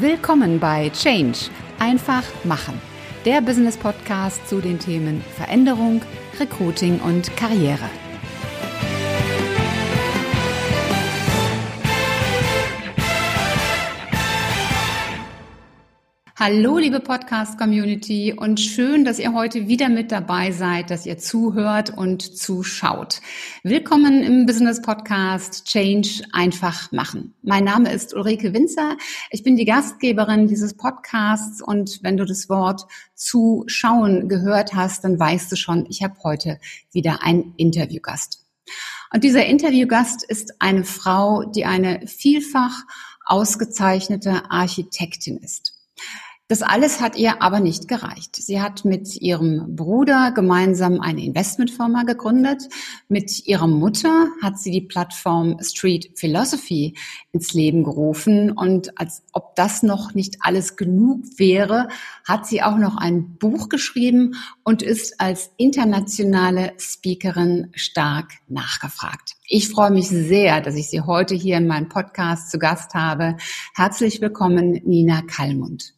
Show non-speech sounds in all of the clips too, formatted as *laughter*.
Willkommen bei Change. Einfach machen. Der Business Podcast zu den Themen Veränderung, Recruiting und Karriere. Hallo, liebe Podcast-Community und schön, dass ihr heute wieder mit dabei seid, dass ihr zuhört und zuschaut. Willkommen im Business Podcast Change einfach machen. Mein Name ist Ulrike Winzer. Ich bin die Gastgeberin dieses Podcasts und wenn du das Wort zuschauen gehört hast, dann weißt du schon, ich habe heute wieder einen Interviewgast. Und dieser Interviewgast ist eine Frau, die eine vielfach ausgezeichnete Architektin ist. Das alles hat ihr aber nicht gereicht. Sie hat mit ihrem Bruder gemeinsam eine Investmentfirma gegründet. Mit ihrer Mutter hat sie die Plattform Street Philosophy ins Leben gerufen. Und als ob das noch nicht alles genug wäre, hat sie auch noch ein Buch geschrieben und ist als internationale Speakerin stark nachgefragt. Ich freue mich sehr, dass ich Sie heute hier in meinem Podcast zu Gast habe. Herzlich willkommen, Nina Kallmund.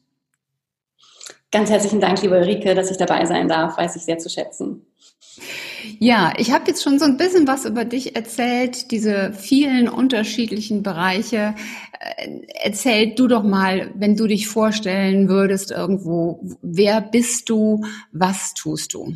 Ganz herzlichen Dank, liebe Ulrike, dass ich dabei sein darf, weiß ich sehr zu schätzen. Ja, ich habe jetzt schon so ein bisschen was über dich erzählt, diese vielen unterschiedlichen Bereiche. Äh, erzähl du doch mal, wenn du dich vorstellen würdest irgendwo, wer bist du, was tust du?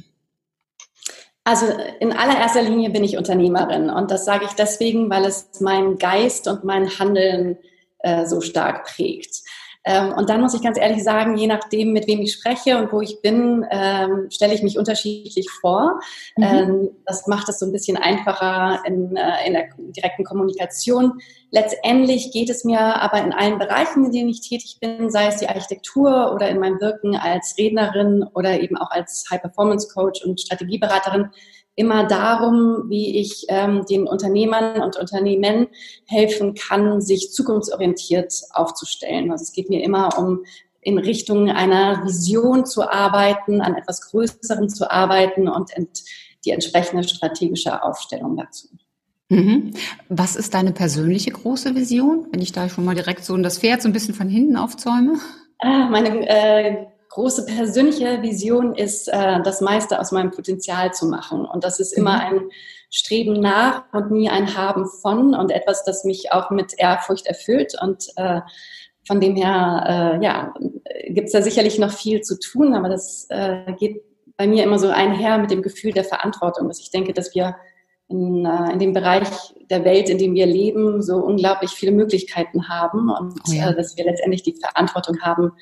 Also in allererster Linie bin ich Unternehmerin und das sage ich deswegen, weil es meinen Geist und mein Handeln äh, so stark prägt. Ähm, und dann muss ich ganz ehrlich sagen, je nachdem, mit wem ich spreche und wo ich bin, ähm, stelle ich mich unterschiedlich vor. Mhm. Ähm, das macht es so ein bisschen einfacher in, äh, in der direkten Kommunikation. Letztendlich geht es mir aber in allen Bereichen, in denen ich tätig bin, sei es die Architektur oder in meinem Wirken als Rednerin oder eben auch als High-Performance-Coach und Strategieberaterin, immer darum, wie ich ähm, den Unternehmern und Unternehmen helfen kann, sich zukunftsorientiert aufzustellen. Also es geht mir immer um in Richtung einer Vision zu arbeiten, an etwas Größerem zu arbeiten und ent die entsprechende strategische Aufstellung dazu. Mhm. Was ist deine persönliche große Vision, wenn ich da schon mal direkt so das Pferd so ein bisschen von hinten aufzäume? Ah, meine äh, große persönliche Vision ist, äh, das meiste aus meinem Potenzial zu machen. Und das ist immer mhm. ein Streben nach und nie ein Haben von und etwas, das mich auch mit Ehrfurcht erfüllt. Und äh, von dem her, äh, ja, gibt es da sicherlich noch viel zu tun, aber das äh, geht bei mir immer so einher mit dem Gefühl der Verantwortung, dass ich denke, dass wir in, äh, in dem Bereich der Welt, in dem wir leben, so unglaublich viele Möglichkeiten haben und oh ja. äh, dass wir letztendlich die Verantwortung haben,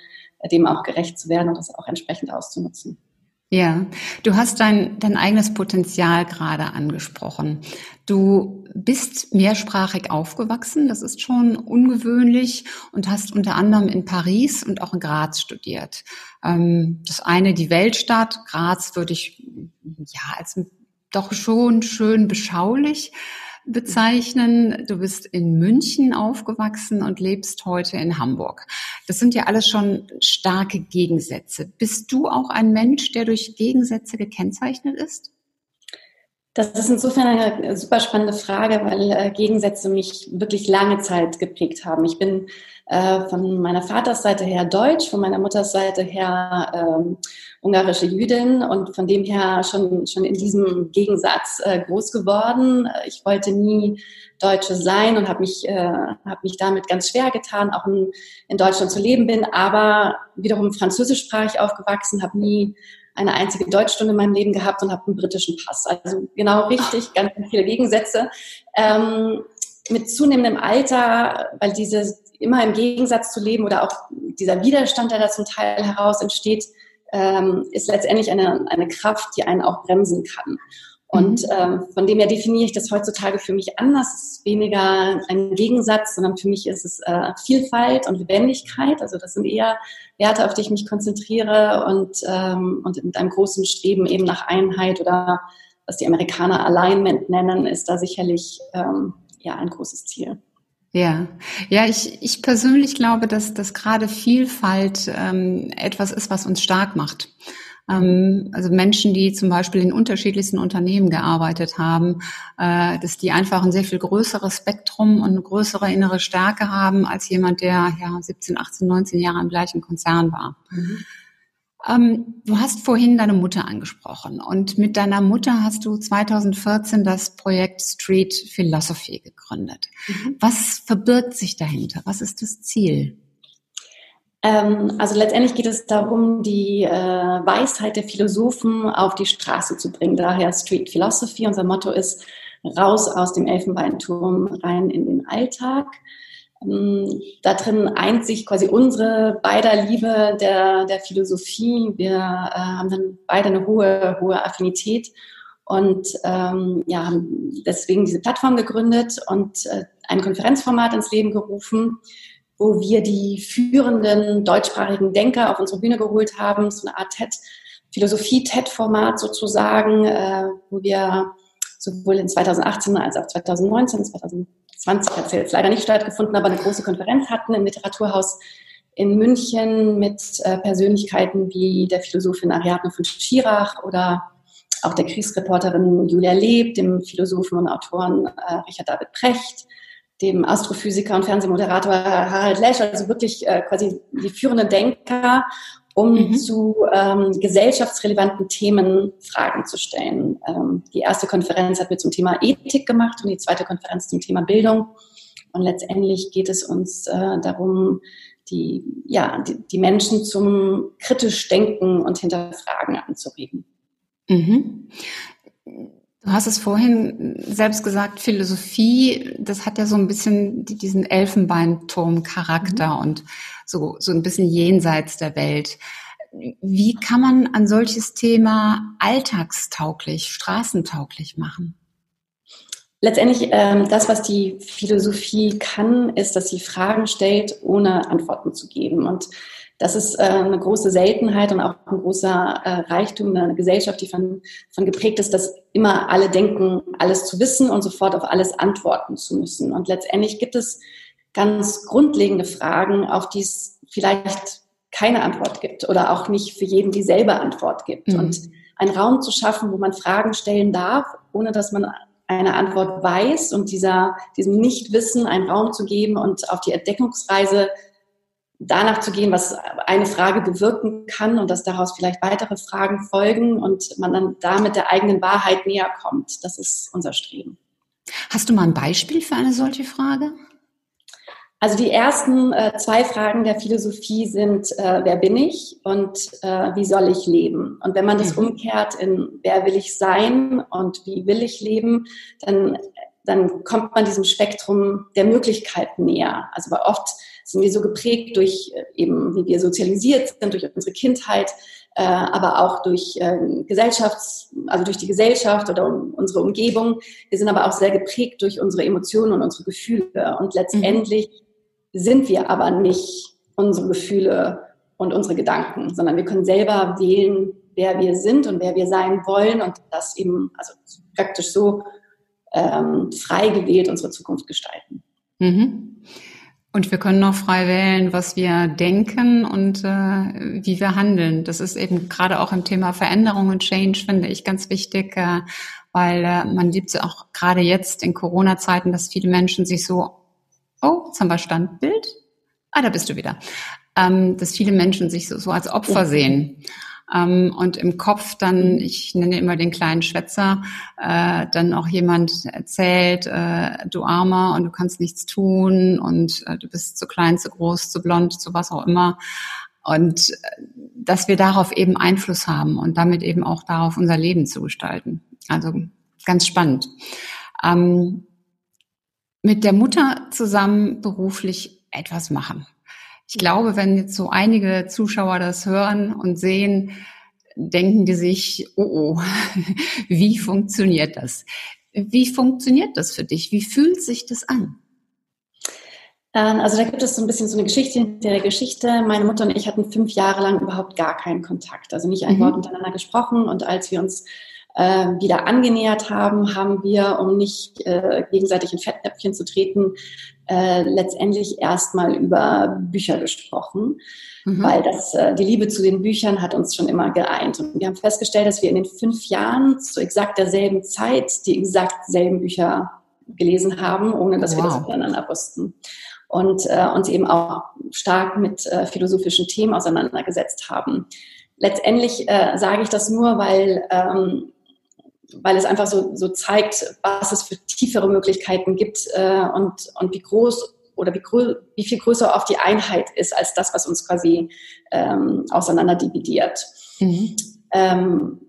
dem auch gerecht zu werden und das auch entsprechend auszunutzen. Ja, du hast dein, dein eigenes Potenzial gerade angesprochen. Du bist mehrsprachig aufgewachsen, das ist schon ungewöhnlich und hast unter anderem in Paris und auch in Graz studiert. Ähm, das eine die Weltstadt, Graz würde ich ja als doch schon schön beschaulich bezeichnen. Du bist in München aufgewachsen und lebst heute in Hamburg. Das sind ja alles schon starke Gegensätze. Bist du auch ein Mensch, der durch Gegensätze gekennzeichnet ist? Das ist insofern eine super spannende Frage, weil äh, Gegensätze mich wirklich lange Zeit geprägt haben. Ich bin äh, von meiner Vatersseite her deutsch, von meiner Mutterseite her ähm, ungarische Jüdin und von dem her schon, schon in diesem Gegensatz äh, groß geworden. Ich wollte nie Deutsche sein und habe mich, äh, hab mich damit ganz schwer getan, auch in, in Deutschland zu leben bin, aber wiederum französischsprachig aufgewachsen, habe nie eine einzige Deutschstunde in meinem Leben gehabt und habe einen britischen Pass. Also genau richtig, ganz viele Gegensätze. Ähm, mit zunehmendem Alter, weil diese immer im Gegensatz zu leben oder auch dieser Widerstand, der da zum Teil heraus entsteht, ähm, ist letztendlich eine, eine Kraft, die einen auch bremsen kann. Und mhm. ähm, von dem her definiere ich das heutzutage für mich anders. Es ist weniger ein Gegensatz, sondern für mich ist es äh, Vielfalt und Lebendigkeit. Also das sind eher Werte, auf die ich mich konzentriere und, ähm, und mit einem großen Streben eben nach Einheit oder was die Amerikaner Alignment nennen, ist da sicherlich ähm, ja ein großes Ziel. Ja, ja, ich, ich persönlich glaube, dass, dass gerade Vielfalt ähm, etwas ist, was uns stark macht. Ähm, also Menschen, die zum Beispiel in unterschiedlichsten Unternehmen gearbeitet haben, äh, dass die einfach ein sehr viel größeres Spektrum und eine größere innere Stärke haben als jemand, der ja 17, 18, 19 Jahre im gleichen Konzern war. Mhm. Ähm, du hast vorhin deine Mutter angesprochen und mit deiner Mutter hast du 2014 das Projekt Street Philosophy gegründet. Mhm. Was verbirgt sich dahinter? Was ist das Ziel? Ähm, also letztendlich geht es darum, die äh, Weisheit der Philosophen auf die Straße zu bringen. Daher Street Philosophy. Unser Motto ist raus aus dem Elfenbeinturm, rein in den Alltag. Ähm, da drin eint sich quasi unsere beider Liebe der, der Philosophie. Wir äh, haben dann beide eine hohe, hohe Affinität und ähm, ja, haben deswegen diese Plattform gegründet und äh, ein Konferenzformat ins Leben gerufen, wo wir die führenden deutschsprachigen Denker auf unsere Bühne geholt haben, so eine Art TED, Philosophie-TED-Format sozusagen, äh, wo wir sowohl in 2018 als auch 2019, 2020 hat es jetzt leider nicht stattgefunden, aber eine große Konferenz hatten im Literaturhaus in München mit äh, Persönlichkeiten wie der Philosophin Ariadne von Schirach oder auch der Kriegsreporterin Julia Leb, dem Philosophen und Autoren äh, Richard David Precht, dem Astrophysiker und Fernsehmoderator Harald Lesch, also wirklich äh, quasi die führenden Denker, um mhm. zu ähm, gesellschaftsrelevanten Themen Fragen zu stellen. Ähm, die erste Konferenz hat wir zum Thema Ethik gemacht und die zweite Konferenz zum Thema Bildung. Und letztendlich geht es uns äh, darum, die, ja, die, die Menschen zum kritisch Denken und Hinterfragen anzuregen. Mhm. Du hast es vorhin selbst gesagt, Philosophie, das hat ja so ein bisschen diesen Elfenbeinturm-Charakter mhm. und so, so ein bisschen jenseits der Welt. Wie kann man ein solches Thema alltagstauglich, straßentauglich machen? Letztendlich, ähm, das, was die Philosophie kann, ist, dass sie Fragen stellt, ohne Antworten zu geben. Und das ist äh, eine große Seltenheit und auch ein großer äh, Reichtum einer Gesellschaft, die von, von geprägt ist, dass immer alle denken, alles zu wissen und sofort auf alles antworten zu müssen. Und letztendlich gibt es ganz grundlegende Fragen, auf die es vielleicht keine Antwort gibt oder auch nicht für jeden dieselbe Antwort gibt. Mhm. Und einen Raum zu schaffen, wo man Fragen stellen darf, ohne dass man eine Antwort weiß und dieser, diesem Nichtwissen einen Raum zu geben und auf die Entdeckungsreise danach zu gehen, was eine Frage bewirken kann und dass daraus vielleicht weitere Fragen folgen und man dann damit der eigenen Wahrheit näher kommt. Das ist unser Streben. Hast du mal ein Beispiel für eine solche Frage? Also die ersten äh, zwei Fragen der Philosophie sind, äh, wer bin ich und äh, wie soll ich leben? Und wenn man das mhm. umkehrt in, wer will ich sein und wie will ich leben, dann, dann kommt man diesem Spektrum der Möglichkeiten näher. Also oft sind wir so geprägt durch äh, eben, wie wir sozialisiert sind, durch unsere Kindheit, äh, aber auch durch äh, Gesellschafts-, also durch die Gesellschaft oder um, unsere Umgebung. Wir sind aber auch sehr geprägt durch unsere Emotionen und unsere Gefühle. Und letztendlich mhm. Sind wir aber nicht unsere Gefühle und unsere Gedanken, sondern wir können selber wählen, wer wir sind und wer wir sein wollen und das eben, also praktisch so ähm, frei gewählt unsere Zukunft gestalten. Mhm. Und wir können auch frei wählen, was wir denken und äh, wie wir handeln. Das ist eben gerade auch im Thema Veränderung und Change, finde ich, ganz wichtig, äh, weil äh, man liebt es auch gerade jetzt in Corona-Zeiten, dass viele Menschen sich so, oh, jetzt haben wir Standbild. Ah, da bist du wieder. Ähm, dass viele Menschen sich so, so als Opfer sehen ähm, und im Kopf dann, ich nenne immer den kleinen Schwätzer, äh, dann auch jemand erzählt, äh, du Armer und du kannst nichts tun und äh, du bist zu klein, zu groß, zu blond, zu was auch immer. Und äh, dass wir darauf eben Einfluss haben und damit eben auch darauf unser Leben zu gestalten. Also ganz spannend. Ähm, mit der Mutter zusammen beruflich etwas machen. Ich glaube, wenn jetzt so einige Zuschauer das hören und sehen, denken die sich, oh oh, *laughs* wie funktioniert das? Wie funktioniert das für dich? Wie fühlt sich das an? Ähm, also da gibt es so ein bisschen so eine Geschichte hinter der Geschichte. Meine Mutter und ich hatten fünf Jahre lang überhaupt gar keinen Kontakt, also nicht ein mhm. Wort miteinander gesprochen. Und als wir uns äh, wieder angenähert haben, haben wir, um nicht äh, gegenseitig in Fettnäpfchen zu treten, äh, letztendlich erstmal über Bücher gesprochen, mhm. weil das, äh, die Liebe zu den Büchern hat uns schon immer geeint. Und wir haben festgestellt, dass wir in den fünf Jahren zu exakt derselben Zeit die exakt selben Bücher gelesen haben, ohne dass wow. wir das voneinander wussten. Und äh, uns eben auch stark mit äh, philosophischen Themen auseinandergesetzt haben. Letztendlich äh, sage ich das nur, weil ähm, weil es einfach so, so zeigt, was es für tiefere Möglichkeiten gibt äh, und, und wie groß oder wie, wie viel größer oft die Einheit ist als das, was uns quasi ähm, auseinander dividiert. Mhm. Ähm,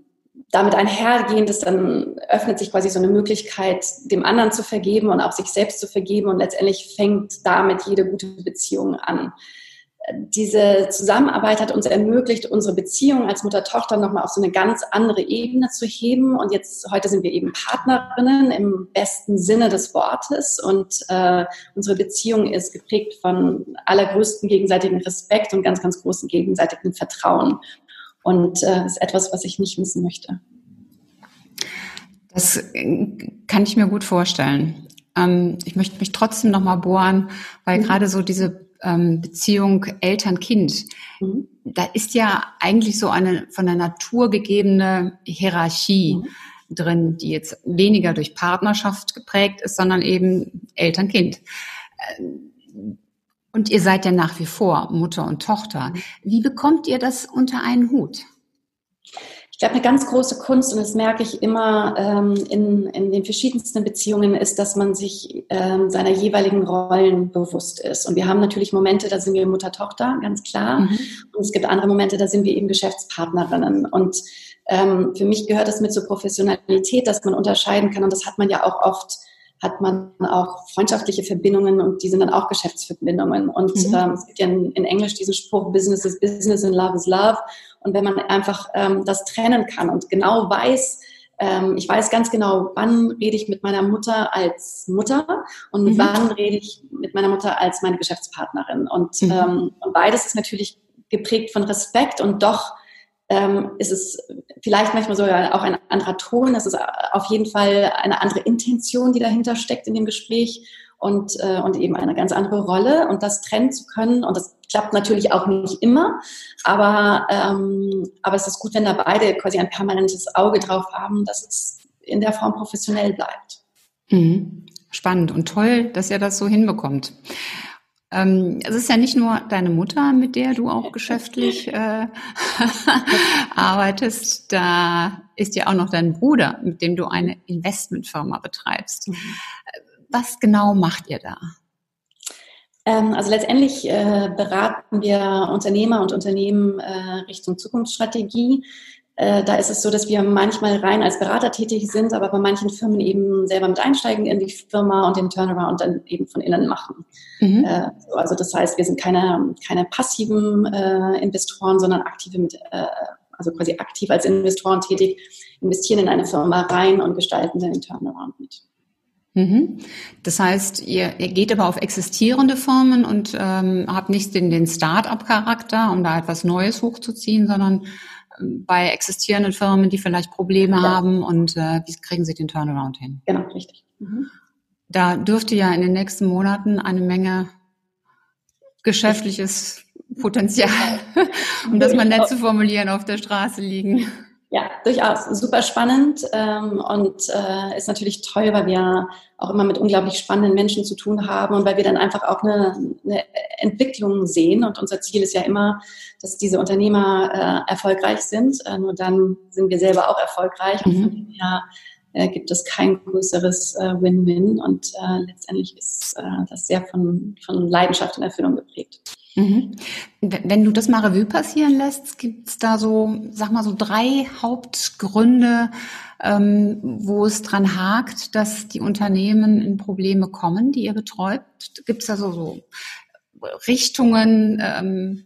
damit einhergehend ist, dann öffnet sich quasi so eine Möglichkeit, dem anderen zu vergeben und auch sich selbst zu vergeben und letztendlich fängt damit jede gute Beziehung an diese Zusammenarbeit hat uns ermöglicht, unsere Beziehung als Mutter-Tochter nochmal auf so eine ganz andere Ebene zu heben. Und jetzt, heute sind wir eben Partnerinnen im besten Sinne des Wortes. Und äh, unsere Beziehung ist geprägt von allergrößten gegenseitigen Respekt und ganz, ganz großen gegenseitigen Vertrauen. Und äh, ist etwas, was ich nicht missen möchte. Das äh, kann ich mir gut vorstellen. Ähm, ich möchte mich trotzdem nochmal bohren, weil mhm. gerade so diese ähm, Beziehung Eltern-Kind, mhm. da ist ja eigentlich so eine von der Natur gegebene Hierarchie mhm. drin, die jetzt weniger durch Partnerschaft geprägt ist, sondern eben Eltern-Kind. Und ihr seid ja nach wie vor Mutter und Tochter. Mhm. Wie bekommt ihr das unter einen Hut? Ich glaube, eine ganz große Kunst, und das merke ich immer ähm, in, in den verschiedensten Beziehungen, ist, dass man sich ähm, seiner jeweiligen Rollen bewusst ist. Und wir haben natürlich Momente, da sind wir Mutter-Tochter, ganz klar. Mhm. Und es gibt andere Momente, da sind wir eben Geschäftspartnerinnen. Und ähm, für mich gehört das mit zur Professionalität, dass man unterscheiden kann. Und das hat man ja auch oft hat man auch freundschaftliche Verbindungen und die sind dann auch Geschäftsverbindungen. Und mhm. ähm, es gibt ja in, in, Englisch diesen Spruch, Business is Business and Love is Love. Und wenn man einfach ähm, das trennen kann und genau weiß, ähm, ich weiß ganz genau, wann rede ich mit meiner Mutter als Mutter und mhm. wann rede ich mit meiner Mutter als meine Geschäftspartnerin. Und, mhm. ähm, und beides ist natürlich geprägt von Respekt und doch ähm, ist es vielleicht manchmal sogar auch ein anderer Ton. Es ist auf jeden Fall eine andere Intention, die dahinter steckt in dem Gespräch und, äh, und eben eine ganz andere Rolle. Und das trennen zu können, und das klappt natürlich auch nicht immer, aber, ähm, aber es ist gut, wenn da beide quasi ein permanentes Auge drauf haben, dass es in der Form professionell bleibt. Mhm. Spannend und toll, dass ihr das so hinbekommt. Ähm, es ist ja nicht nur deine Mutter, mit der du auch geschäftlich *laughs* äh, *laughs* arbeitest. Da ist ja auch noch dein Bruder, mit dem du eine Investmentfirma betreibst. Mhm. Was genau macht ihr da? Ähm, also letztendlich äh, beraten wir Unternehmer und Unternehmen äh, Richtung Zukunftsstrategie. Äh, da ist es so, dass wir manchmal rein als Berater tätig sind, aber bei manchen Firmen eben selber mit einsteigen in die Firma und den Turnaround dann eben von innen machen. Mhm. Äh, also das heißt, wir sind keine, keine passiven äh, Investoren, sondern aktive mit, äh, also quasi aktiv als Investoren tätig, investieren in eine Firma rein und gestalten dann den Turnaround mit. Mhm. Das heißt, ihr, ihr geht aber auf existierende Firmen und ähm, habt nicht den, den Start-up-Charakter, um da etwas Neues hochzuziehen, sondern bei existierenden Firmen, die vielleicht Probleme ja. haben und äh, wie kriegen sie den Turnaround hin? Genau, richtig. Mhm. Da dürfte ja in den nächsten Monaten eine Menge geschäftliches Potenzial, *laughs* um das mal nett zu formulieren, auf der Straße liegen. Ja, durchaus super spannend ähm, und äh, ist natürlich toll, weil wir auch immer mit unglaublich spannenden Menschen zu tun haben und weil wir dann einfach auch eine, eine Entwicklung sehen. Und unser Ziel ist ja immer, dass diese Unternehmer äh, erfolgreich sind. Äh, nur dann sind wir selber auch erfolgreich. Mhm. Und von dem her äh, gibt es kein größeres äh, Win-Win. Und äh, letztendlich ist äh, das sehr von, von Leidenschaft und Erfüllung geprägt. Mhm. Wenn du das mal Revue passieren lässt, gibt es da so, sag mal so drei Hauptgründe, ähm, wo es dran hakt, dass die Unternehmen in Probleme kommen, die ihr betreut? Gibt es da so, so Richtungen, ähm,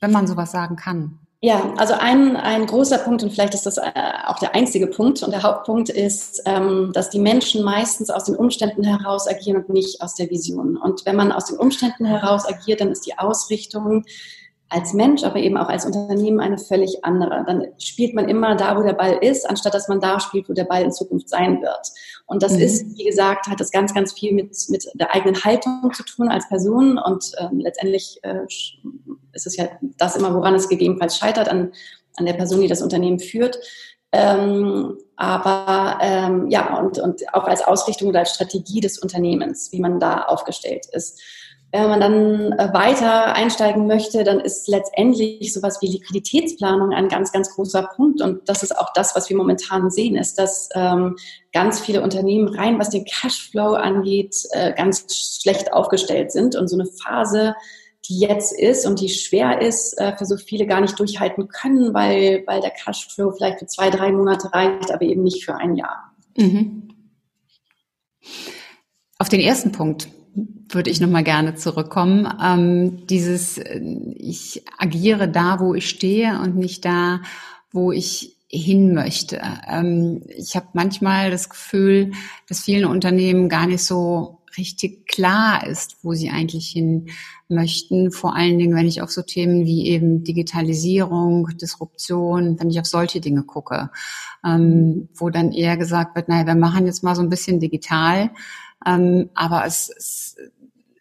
wenn man sowas sagen kann? Ja, also ein, ein großer Punkt und vielleicht ist das äh, auch der einzige Punkt und der Hauptpunkt ist, ähm, dass die Menschen meistens aus den Umständen heraus agieren und nicht aus der Vision. Und wenn man aus den Umständen heraus agiert, dann ist die Ausrichtung als Mensch, aber eben auch als Unternehmen eine völlig andere. Dann spielt man immer da, wo der Ball ist, anstatt dass man da spielt, wo der Ball in Zukunft sein wird. Und das mhm. ist, wie gesagt, hat das ganz, ganz viel mit, mit der eigenen Haltung zu tun als Person. Und ähm, letztendlich äh, ist es ja das immer, woran es gegebenenfalls scheitert, an, an der Person, die das Unternehmen führt. Ähm, aber ähm, ja, und, und auch als Ausrichtung oder als Strategie des Unternehmens, wie man da aufgestellt ist. Wenn man dann äh, weiter einsteigen möchte, dann ist letztendlich sowas wie Liquiditätsplanung ein ganz, ganz großer Punkt. Und das ist auch das, was wir momentan sehen, ist, dass ähm, ganz viele Unternehmen rein, was den Cashflow angeht, äh, ganz schlecht aufgestellt sind und so eine Phase, die jetzt ist und die schwer ist, äh, für so viele gar nicht durchhalten können, weil, weil der Cashflow vielleicht für zwei, drei Monate reicht, aber eben nicht für ein Jahr. Mhm. Auf den ersten Punkt würde ich nochmal gerne zurückkommen. Ähm, dieses, äh, ich agiere da, wo ich stehe und nicht da, wo ich hin möchte. Ähm, ich habe manchmal das Gefühl, dass vielen Unternehmen gar nicht so richtig klar ist, wo sie eigentlich hin möchten. Vor allen Dingen, wenn ich auf so Themen wie eben Digitalisierung, Disruption, wenn ich auf solche Dinge gucke, ähm, wo dann eher gesagt wird, naja, wir machen jetzt mal so ein bisschen digital, ähm, aber es, es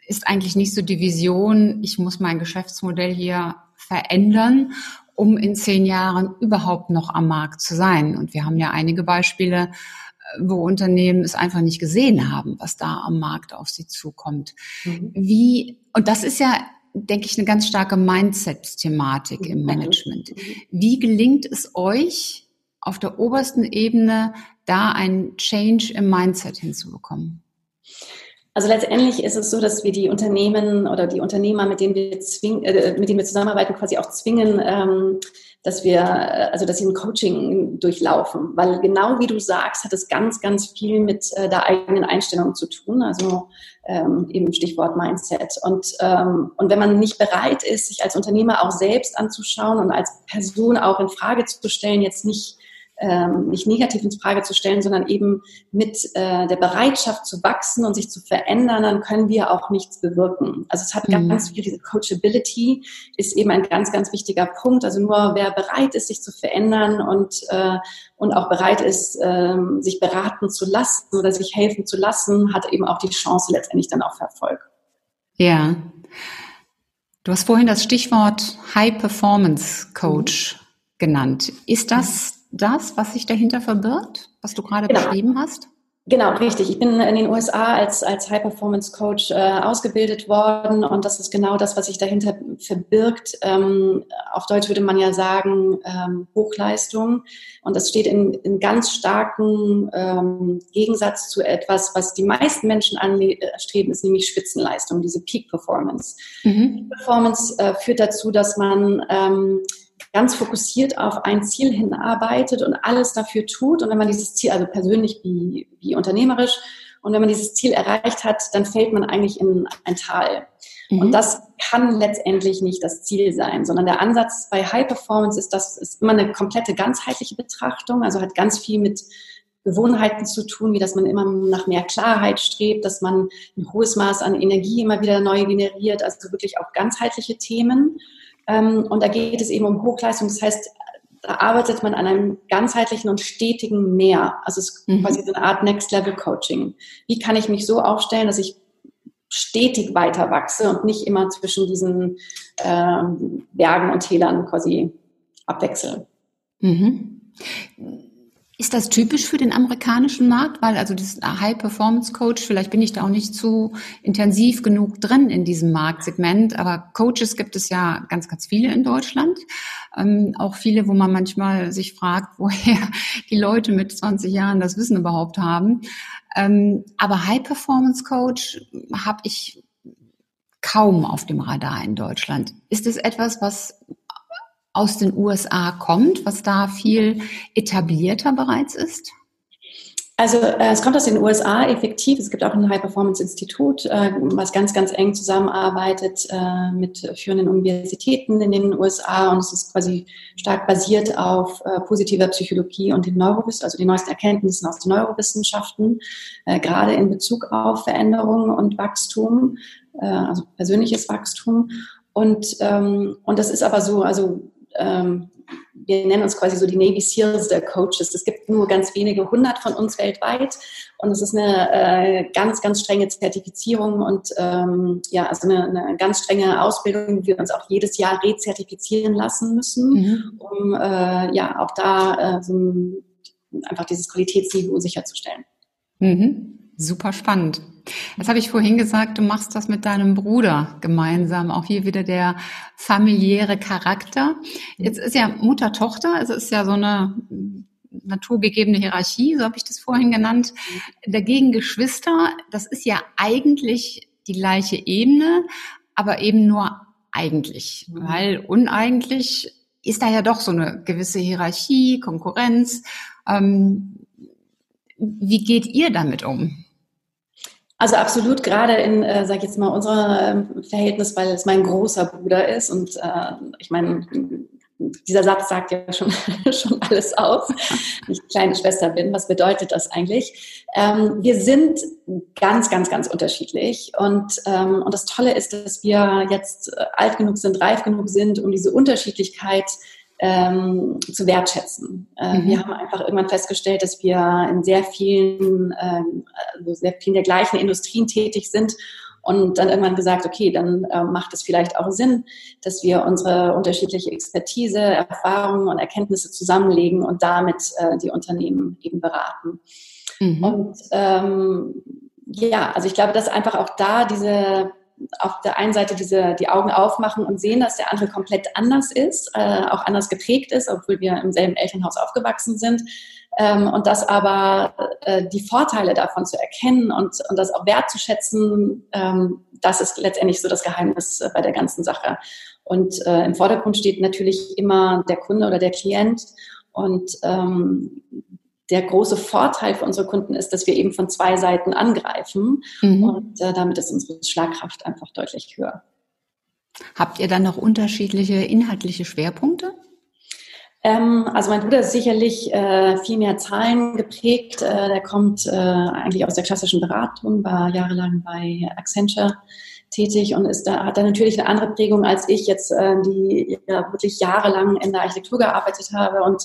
ist eigentlich nicht so die Vision, ich muss mein Geschäftsmodell hier verändern, um in zehn Jahren überhaupt noch am Markt zu sein. Und wir haben ja einige Beispiele, äh, wo Unternehmen es einfach nicht gesehen haben, was da am Markt auf sie zukommt. Mhm. Wie, und das ist ja, denke ich, eine ganz starke Mindset-Thematik im mhm. Management. Mhm. Wie gelingt es euch, auf der obersten Ebene da ein Change im Mindset hinzubekommen? Also letztendlich ist es so, dass wir die Unternehmen oder die Unternehmer, mit denen wir zwingen, äh, mit denen wir zusammenarbeiten, quasi auch zwingen, ähm, dass wir, äh, also dass sie ein Coaching durchlaufen, weil genau wie du sagst, hat es ganz, ganz viel mit äh, der eigenen Einstellung zu tun. Also ähm, eben Stichwort Mindset. Und ähm, und wenn man nicht bereit ist, sich als Unternehmer auch selbst anzuschauen und als Person auch in Frage zu stellen, jetzt nicht ähm, nicht negativ ins Frage zu stellen, sondern eben mit äh, der Bereitschaft zu wachsen und sich zu verändern, dann können wir auch nichts bewirken. Also es hat mhm. ganz viel, diese Coachability ist eben ein ganz, ganz wichtiger Punkt. Also nur wer bereit ist, sich zu verändern und, äh, und auch bereit ist, ähm, sich beraten zu lassen oder sich helfen zu lassen, hat eben auch die Chance letztendlich dann auch für Erfolg. Ja. Du hast vorhin das Stichwort High Performance Coach mhm. genannt. Ist das das, was sich dahinter verbirgt, was du gerade genau. beschrieben hast? Genau, richtig. Ich bin in den USA als, als High-Performance-Coach äh, ausgebildet worden und das ist genau das, was sich dahinter verbirgt. Ähm, auf Deutsch würde man ja sagen ähm, Hochleistung und das steht in, in ganz starkem ähm, Gegensatz zu etwas, was die meisten Menschen anstreben, ist nämlich Spitzenleistung, diese Peak-Performance. Mhm. Peak-Performance äh, führt dazu, dass man ähm, ganz fokussiert auf ein Ziel hinarbeitet und alles dafür tut. Und wenn man dieses Ziel, also persönlich wie, wie unternehmerisch, und wenn man dieses Ziel erreicht hat, dann fällt man eigentlich in ein Tal. Mhm. Und das kann letztendlich nicht das Ziel sein, sondern der Ansatz bei High Performance ist, das ist immer eine komplette ganzheitliche Betrachtung, also hat ganz viel mit Gewohnheiten zu tun, wie dass man immer nach mehr Klarheit strebt, dass man ein hohes Maß an Energie immer wieder neu generiert, also wirklich auch ganzheitliche Themen. Ähm, und da geht es eben um Hochleistung. Das heißt, da arbeitet man an einem ganzheitlichen und stetigen Mehr. Also es ist mhm. quasi so eine Art Next Level Coaching. Wie kann ich mich so aufstellen, dass ich stetig weiter wachse und nicht immer zwischen diesen ähm, Bergen und Tälern quasi abwechsel. Mhm. Ist das typisch für den amerikanischen Markt? Weil also das High-Performance-Coach, vielleicht bin ich da auch nicht zu intensiv genug drin in diesem Marktsegment, aber Coaches gibt es ja ganz, ganz viele in Deutschland. Ähm, auch viele, wo man manchmal sich fragt, *laughs* woher die Leute mit 20 Jahren das Wissen überhaupt haben. Ähm, aber High-Performance-Coach habe ich kaum auf dem Radar in Deutschland. Ist es etwas, was aus den USA kommt, was da viel etablierter bereits ist? Also äh, es kommt aus den USA effektiv. Es gibt auch ein High-Performance-Institut, äh, was ganz, ganz eng zusammenarbeitet äh, mit führenden Universitäten in den USA und es ist quasi stark basiert auf äh, positiver Psychologie und den Neurowiss also den neuesten Erkenntnissen aus den Neurowissenschaften, äh, gerade in Bezug auf Veränderung und Wachstum, äh, also persönliches Wachstum. Und, ähm, und das ist aber so, also ähm, wir nennen uns quasi so die Navy Seals der Coaches. Es gibt nur ganz wenige hundert von uns weltweit und es ist eine äh, ganz, ganz strenge Zertifizierung und ähm, ja, also eine, eine ganz strenge Ausbildung, die wir uns auch jedes Jahr rezertifizieren lassen müssen, mhm. um äh, ja auch da äh, so einfach dieses Qualitätsniveau sicherzustellen. Mhm. Super spannend. Jetzt habe ich vorhin gesagt, du machst das mit deinem Bruder gemeinsam. Auch hier wieder der familiäre Charakter. Jetzt ist ja Mutter-Tochter, es ist ja so eine naturgegebene Hierarchie, so habe ich das vorhin genannt. Dagegen Geschwister, das ist ja eigentlich die gleiche Ebene, aber eben nur eigentlich, weil uneigentlich ist da ja doch so eine gewisse Hierarchie, Konkurrenz. Ähm, wie geht ihr damit um? Also absolut, gerade in, äh, sag ich jetzt mal, unserem äh, Verhältnis, weil es mein großer Bruder ist und äh, ich meine, dieser Satz sagt ja schon, *laughs* schon alles aus. Ich kleine Schwester bin, was bedeutet das eigentlich? Ähm, wir sind ganz, ganz, ganz unterschiedlich und, ähm, und das Tolle ist, dass wir jetzt äh, alt genug sind, reif genug sind, um diese Unterschiedlichkeit ähm, zu wertschätzen. Äh, mhm. Wir haben einfach irgendwann festgestellt, dass wir in sehr vielen, ähm, also sehr vielen der gleichen Industrien tätig sind und dann irgendwann gesagt, okay, dann äh, macht es vielleicht auch Sinn, dass wir unsere unterschiedliche Expertise, Erfahrungen und Erkenntnisse zusammenlegen und damit äh, die Unternehmen eben beraten. Mhm. Und ähm, ja, also ich glaube, dass einfach auch da diese auf der einen Seite diese, die Augen aufmachen und sehen, dass der andere komplett anders ist, äh, auch anders geprägt ist, obwohl wir im selben Elternhaus aufgewachsen sind. Ähm, und das aber äh, die Vorteile davon zu erkennen und, und das auch wertzuschätzen, ähm, das ist letztendlich so das Geheimnis äh, bei der ganzen Sache. Und äh, im Vordergrund steht natürlich immer der Kunde oder der Klient. Und ähm, der große Vorteil für unsere Kunden ist, dass wir eben von zwei Seiten angreifen mhm. und äh, damit ist unsere Schlagkraft einfach deutlich höher. Habt ihr dann noch unterschiedliche inhaltliche Schwerpunkte? Ähm, also mein Bruder ist sicherlich äh, viel mehr Zahlen geprägt. Äh, der kommt äh, eigentlich aus der klassischen Beratung, war jahrelang bei Accenture tätig und ist da, hat da natürlich eine andere Prägung als ich jetzt, äh, die ja wirklich jahrelang in der Architektur gearbeitet habe und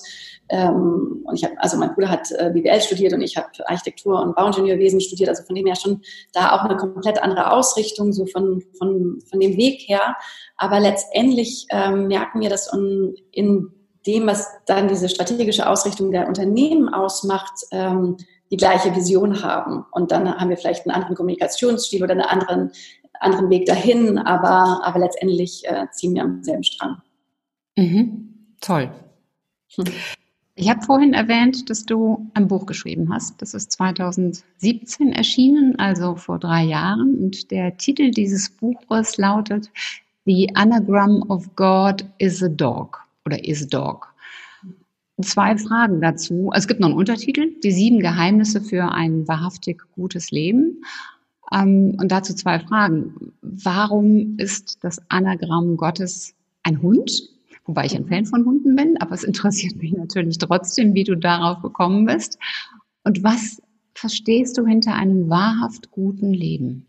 ähm, und ich habe, also mein Bruder hat äh, BWL studiert und ich habe Architektur und Bauingenieurwesen studiert, also von dem her schon da auch eine komplett andere Ausrichtung, so von, von, von dem Weg her. Aber letztendlich ähm, merken wir, dass in, in dem, was dann diese strategische Ausrichtung der Unternehmen ausmacht, ähm, die gleiche Vision haben. Und dann haben wir vielleicht einen anderen Kommunikationsstil oder einen anderen, anderen Weg dahin, aber, aber letztendlich äh, ziehen wir am selben Strang. Mhm. Toll. Hm. Ich habe vorhin erwähnt, dass du ein Buch geschrieben hast. Das ist 2017 erschienen, also vor drei Jahren. Und der Titel dieses Buches lautet The Anagram of God is a Dog oder is a Dog. Zwei Fragen dazu. Es gibt noch einen Untertitel, die sieben Geheimnisse für ein wahrhaftig gutes Leben. Ähm, und dazu zwei Fragen. Warum ist das Anagramm Gottes ein Hund? wobei ich ein Fan von Hunden bin, aber es interessiert *laughs* mich natürlich trotzdem, wie du darauf gekommen bist. Und was verstehst du hinter einem wahrhaft guten Leben?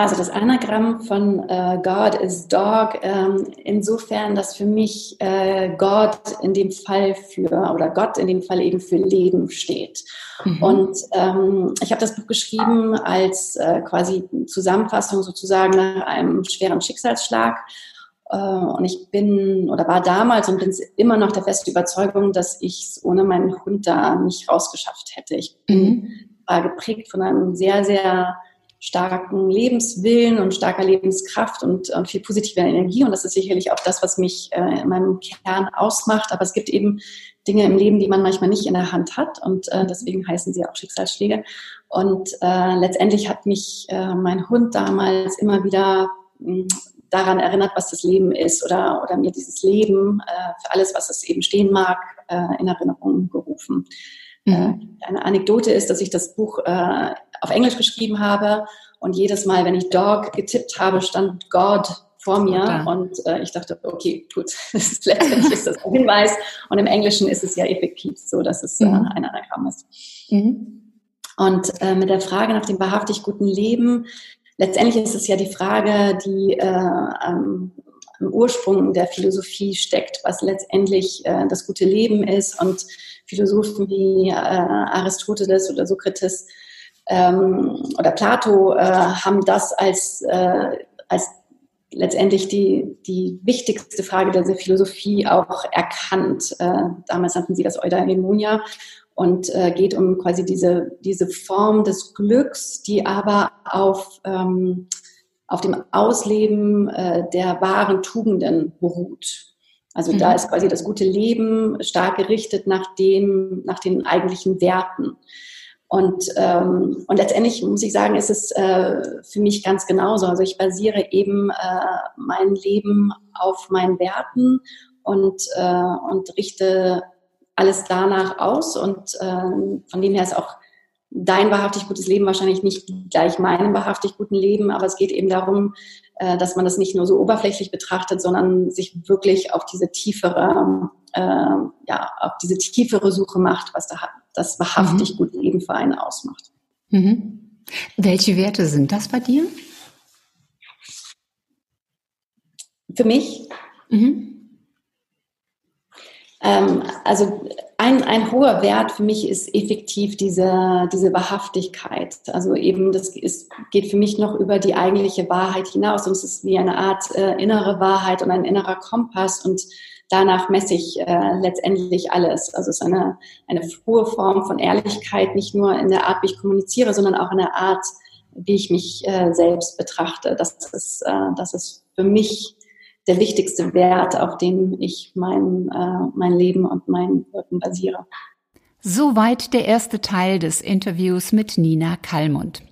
Also das Anagramm von äh, God is Dog, ähm, insofern, dass für mich äh, Gott in dem Fall für, oder Gott in dem Fall eben für Leben steht. Mhm. Und ähm, ich habe das Buch geschrieben als äh, quasi Zusammenfassung sozusagen nach einem schweren Schicksalsschlag äh, und ich bin oder war damals und bin immer noch der festen Überzeugung, dass ich es ohne meinen Hund da nicht rausgeschafft hätte. Ich mhm. war geprägt von einem sehr, sehr starken Lebenswillen und starker Lebenskraft und, und viel positiver Energie. Und das ist sicherlich auch das, was mich äh, in meinem Kern ausmacht. Aber es gibt eben Dinge im Leben, die man manchmal nicht in der Hand hat. Und äh, deswegen heißen sie auch Schicksalsschläge. Und äh, letztendlich hat mich äh, mein Hund damals immer wieder daran erinnert, was das Leben ist oder, oder mir dieses Leben äh, für alles, was es eben stehen mag, äh, in Erinnerung gerufen. Mhm. Äh, eine Anekdote ist, dass ich das Buch äh, auf Englisch geschrieben habe und jedes Mal, wenn ich Dog getippt habe, stand God vor mir okay. und äh, ich dachte, okay, gut, *laughs* das ist, letztendlich ist das ein Hinweis und im Englischen ist es ja effektiv so, dass es äh, mhm. ein Anagramm ist. Mhm. Und äh, mit der Frage nach dem wahrhaftig guten Leben letztendlich ist es ja die Frage, die äh, am Ursprung der Philosophie steckt, was letztendlich äh, das gute Leben ist. Und Philosophen wie äh, Aristoteles oder Sokrates ähm, oder Plato äh, haben das als, äh, als letztendlich die, die wichtigste Frage der Philosophie auch erkannt. Äh, damals nannten sie das Eudaimonia und äh, geht um quasi diese, diese Form des Glücks, die aber auf, ähm, auf dem Ausleben äh, der wahren Tugenden beruht. Also mhm. da ist quasi das gute Leben stark gerichtet nach dem, nach den eigentlichen Werten. Und, ähm, und letztendlich muss ich sagen, ist es äh, für mich ganz genauso. Also ich basiere eben äh, mein Leben auf meinen Werten und, äh, und richte alles danach aus. Und äh, von dem her ist auch dein wahrhaftig gutes Leben wahrscheinlich nicht gleich meinem wahrhaftig guten Leben, aber es geht eben darum, äh, dass man das nicht nur so oberflächlich betrachtet, sondern sich wirklich auf diese tiefere, äh, ja, auf diese tiefere Suche macht, was da das wahrhaftig mhm. gute Leben für einen ausmacht. Mhm. Welche Werte sind das bei dir? Für mich? Mhm. Ähm, also ein, ein hoher Wert für mich ist effektiv diese, diese Wahrhaftigkeit. Also eben, das ist, geht für mich noch über die eigentliche Wahrheit hinaus. Und es ist wie eine Art äh, innere Wahrheit und ein innerer Kompass. Und danach messe ich äh, letztendlich alles. Also es ist eine, eine frohe Form von Ehrlichkeit, nicht nur in der Art, wie ich kommuniziere, sondern auch in der Art, wie ich mich äh, selbst betrachte. Das ist, äh, das ist für mich der wichtigste Wert, auf den ich mein, äh, mein Leben und mein Wirken basiere. Soweit der erste Teil des Interviews mit Nina Kallmund.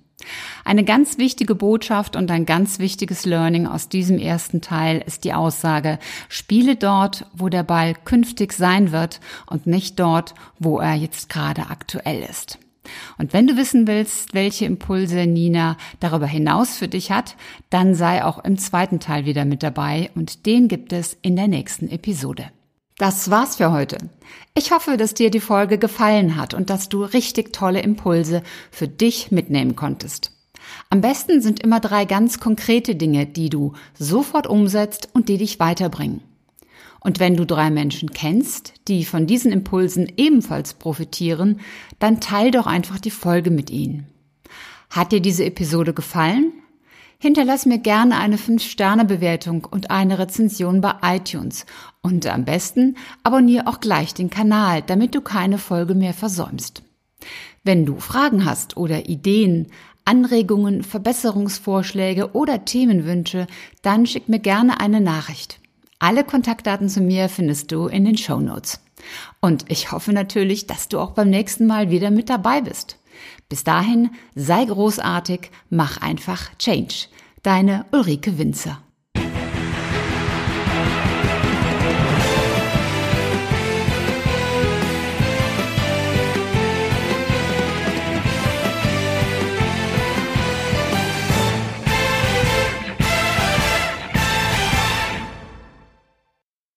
Eine ganz wichtige Botschaft und ein ganz wichtiges Learning aus diesem ersten Teil ist die Aussage, spiele dort, wo der Ball künftig sein wird und nicht dort, wo er jetzt gerade aktuell ist. Und wenn du wissen willst, welche Impulse Nina darüber hinaus für dich hat, dann sei auch im zweiten Teil wieder mit dabei und den gibt es in der nächsten Episode. Das war's für heute. Ich hoffe, dass dir die Folge gefallen hat und dass du richtig tolle Impulse für dich mitnehmen konntest. Am besten sind immer drei ganz konkrete Dinge, die du sofort umsetzt und die dich weiterbringen. Und wenn du drei Menschen kennst, die von diesen Impulsen ebenfalls profitieren, dann teil doch einfach die Folge mit ihnen. Hat dir diese Episode gefallen? Hinterlass mir gerne eine 5-Sterne-Bewertung und eine Rezension bei iTunes. Und am besten abonniere auch gleich den Kanal, damit du keine Folge mehr versäumst. Wenn du Fragen hast oder Ideen, Anregungen, Verbesserungsvorschläge oder Themenwünsche, dann schick mir gerne eine Nachricht. Alle Kontaktdaten zu mir findest du in den Show Notes. Und ich hoffe natürlich, dass du auch beim nächsten Mal wieder mit dabei bist. Bis dahin, sei großartig, mach einfach Change. Deine Ulrike Winzer.